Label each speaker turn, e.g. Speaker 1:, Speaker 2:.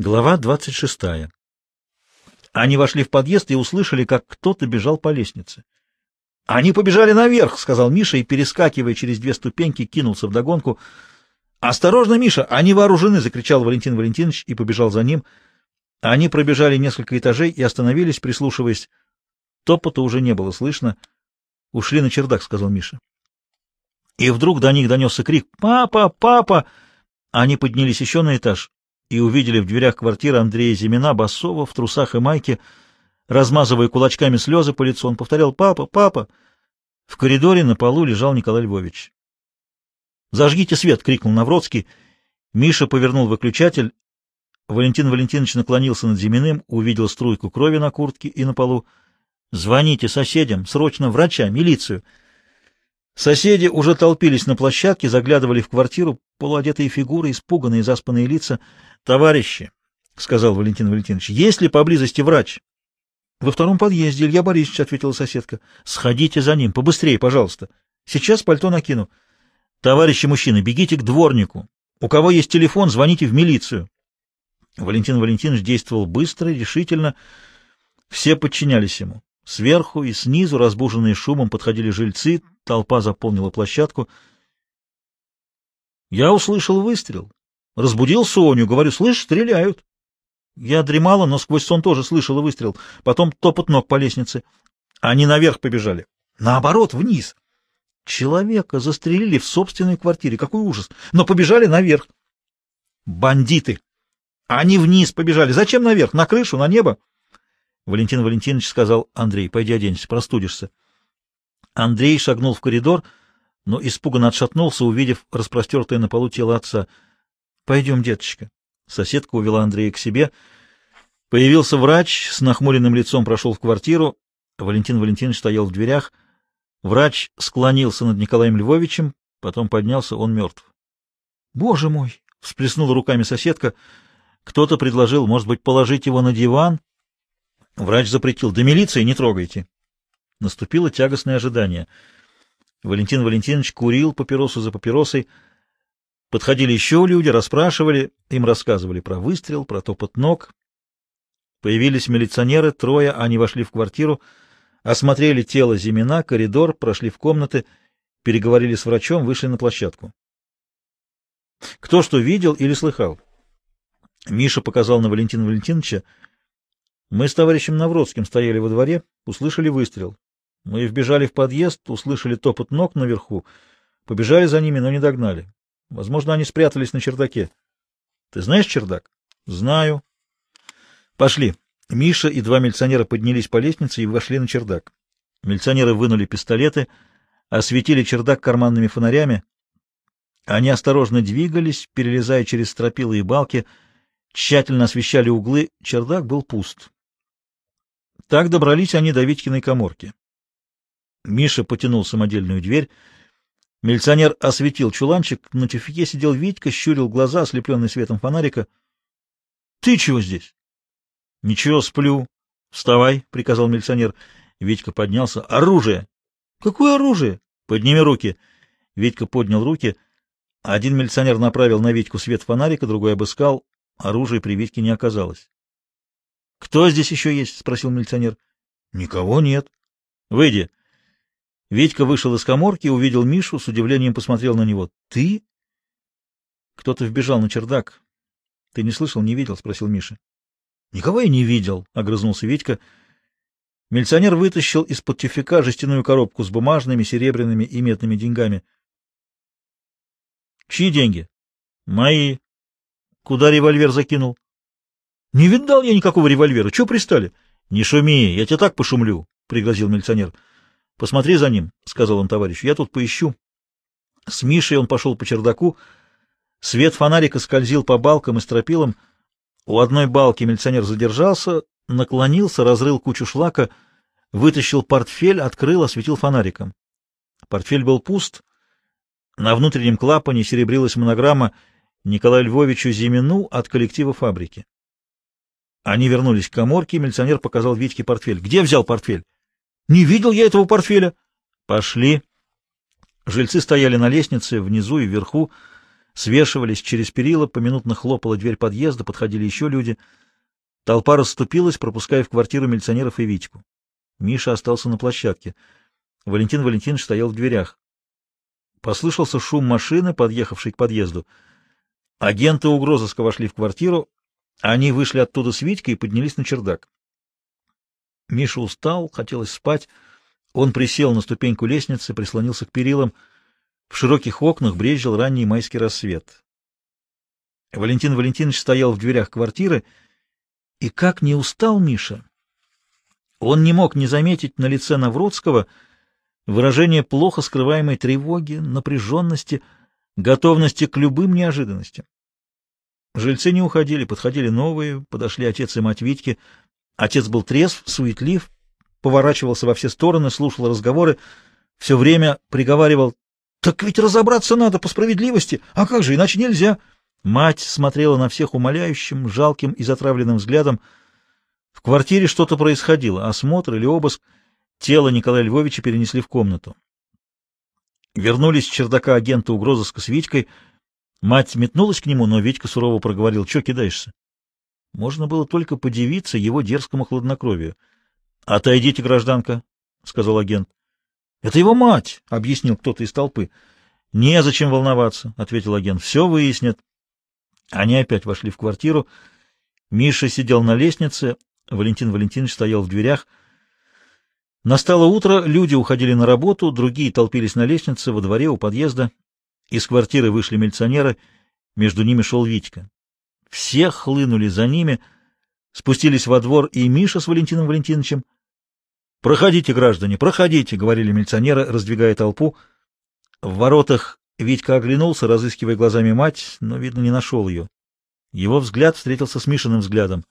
Speaker 1: Глава 26. Они вошли в подъезд и услышали, как кто-то бежал по лестнице. «Они побежали наверх!» — сказал Миша и, перескакивая через две ступеньки, кинулся вдогонку. «Осторожно, Миша! Они вооружены!» — закричал Валентин Валентинович и побежал за ним. Они пробежали несколько этажей и остановились, прислушиваясь. Топота уже не было слышно. «Ушли на чердак», — сказал Миша. И вдруг до них донесся крик «Папа! Папа!» Они поднялись еще на этаж и увидели в дверях квартиры Андрея Зимина, Басова, в трусах и майке. Размазывая кулачками слезы по лицу, он повторял «Папа! Папа!». В коридоре на полу лежал Николай Львович. «Зажгите свет!» — крикнул Навродский. Миша повернул выключатель. Валентин Валентинович наклонился над Зиминым, увидел струйку крови на куртке и на полу. «Звоните соседям! Срочно врача! Милицию!» Соседи уже толпились на площадке, заглядывали в квартиру, полуодетые фигуры, испуганные, заспанные лица. «Товарищи», — сказал Валентин Валентинович, — «есть ли поблизости врач?» «Во втором подъезде, Илья Борисович», — ответила соседка. «Сходите за ним, побыстрее, пожалуйста. Сейчас пальто накину». «Товарищи мужчины, бегите к дворнику. У кого есть телефон, звоните в милицию». Валентин Валентинович действовал быстро, решительно. Все подчинялись ему. Сверху и снизу, разбуженные шумом, подходили жильцы, толпа заполнила площадку. Я услышал выстрел. Разбудил Соню, говорю, слышь, стреляют. Я дремала, но сквозь сон тоже слышала выстрел. Потом топот ног по лестнице. Они наверх побежали. Наоборот, вниз. Человека застрелили в собственной квартире. Какой ужас. Но побежали наверх. Бандиты. Они вниз побежали. Зачем наверх? На крышу, на небо? Валентин Валентинович сказал, Андрей, пойди оденься, простудишься. Андрей шагнул в коридор, но испуганно отшатнулся, увидев распростертое на полу тело отца. Пойдем, деточка. Соседка увела Андрея к себе. Появился врач, с нахмуренным лицом прошел в квартиру. Валентин Валентинович стоял в дверях. Врач склонился над Николаем Львовичем, потом поднялся, он мертв. — Боже мой! — всплеснула руками соседка. Кто-то предложил, может быть, положить его на диван. Врач запретил. — До милиции не трогайте. Наступило тягостное ожидание. Валентин Валентинович курил папиросу за папиросой, — Подходили еще люди, расспрашивали, им рассказывали про выстрел, про топот ног. Появились милиционеры, трое, они вошли в квартиру, осмотрели тело Зимина, коридор, прошли в комнаты, переговорили с врачом, вышли на площадку. Кто что видел или слыхал? Миша показал на Валентина Валентиновича. Мы с товарищем Навродским стояли во дворе, услышали выстрел. Мы вбежали в подъезд, услышали топот ног наверху, побежали за ними, но не догнали. Возможно, они спрятались на чердаке. Ты знаешь чердак? Знаю. Пошли. Миша и два милиционера поднялись по лестнице и вошли на чердак. Милиционеры вынули пистолеты, осветили чердак карманными фонарями. Они осторожно двигались, перелезая через стропилы и балки, тщательно освещали углы. Чердак был пуст. Так добрались они до Витькиной коморки. Миша потянул самодельную дверь, Милиционер осветил чуланчик, на тюфике сидел Витька, щурил глаза, ослепленный светом фонарика. — Ты чего здесь? — Ничего, сплю. — Вставай, — приказал милиционер. Витька поднялся. — Оружие! — Какое оружие? — Подними руки. Витька поднял руки. Один милиционер направил на Витьку свет фонарика, другой обыскал. Оружия при Витьке не оказалось. — Кто здесь еще есть? — спросил милиционер. — Никого нет. — Выйди. Витька вышел из коморки, увидел Мишу, с удивлением посмотрел на него. — Ты? Кто-то вбежал на чердак. — Ты не слышал, не видел? — спросил Миша. — Никого я не видел, — огрызнулся Витька. Милиционер вытащил из-под тюфяка жестяную коробку с бумажными, серебряными и медными деньгами. — Чьи деньги? — Мои. — Куда револьвер закинул? — Не видал я никакого револьвера. Чего пристали? — Не шуми, я тебя так пошумлю, — пригрозил милиционер. — Посмотри за ним, — сказал он товарищу, — я тут поищу. С Мишей он пошел по чердаку. Свет фонарика скользил по балкам и стропилам. У одной балки милиционер задержался, наклонился, разрыл кучу шлака, вытащил портфель, открыл, осветил фонариком. Портфель был пуст. На внутреннем клапане серебрилась монограмма Николаю Львовичу Зимину от коллектива фабрики. Они вернулись к коморке, милиционер показал Витьке портфель. «Где взял портфель?» Не видел я этого портфеля. Пошли. Жильцы стояли на лестнице, внизу и вверху. свешивались через перила, поминутно хлопала дверь подъезда, подходили еще люди. Толпа расступилась, пропуская в квартиру милиционеров и Витьку. Миша остался на площадке. Валентин Валентинович стоял в дверях. Послышался шум машины, подъехавшей к подъезду. Агенты угрозыска вошли в квартиру. Они вышли оттуда с Витькой и поднялись на чердак. Миша устал, хотелось спать. Он присел на ступеньку лестницы, прислонился к перилам. В широких окнах брезжил ранний майский рассвет. Валентин Валентинович стоял в дверях квартиры, и как не устал Миша! Он не мог не заметить на лице Навродского выражение плохо скрываемой тревоги, напряженности, готовности к любым неожиданностям. Жильцы не уходили, подходили новые, подошли отец и мать Витьки. Отец был трезв, суетлив, поворачивался во все стороны, слушал разговоры, все время приговаривал «Так ведь разобраться надо по справедливости, а как же, иначе нельзя». Мать смотрела на всех умоляющим, жалким и затравленным взглядом. В квартире что-то происходило, осмотр или обыск. Тело Николая Львовича перенесли в комнату. Вернулись с чердака агента угрозыска с Витькой. Мать метнулась к нему, но Витька сурово проговорил, «Чё кидаешься?» Можно было только подивиться его дерзкому хладнокровию. «Отойдите, гражданка», — сказал агент. «Это его мать», — объяснил кто-то из толпы. «Незачем волноваться», — ответил агент. «Все выяснят». Они опять вошли в квартиру. Миша сидел на лестнице, Валентин Валентинович стоял в дверях. Настало утро, люди уходили на работу, другие толпились на лестнице, во дворе, у подъезда. Из квартиры вышли милиционеры, между ними шел Витька. Все хлынули за ними, спустились во двор и Миша с Валентином Валентиновичем. «Проходите, граждане, проходите», — говорили милиционеры, раздвигая толпу. В воротах Витька оглянулся, разыскивая глазами мать, но, видно, не нашел ее. Его взгляд встретился с Мишиным взглядом.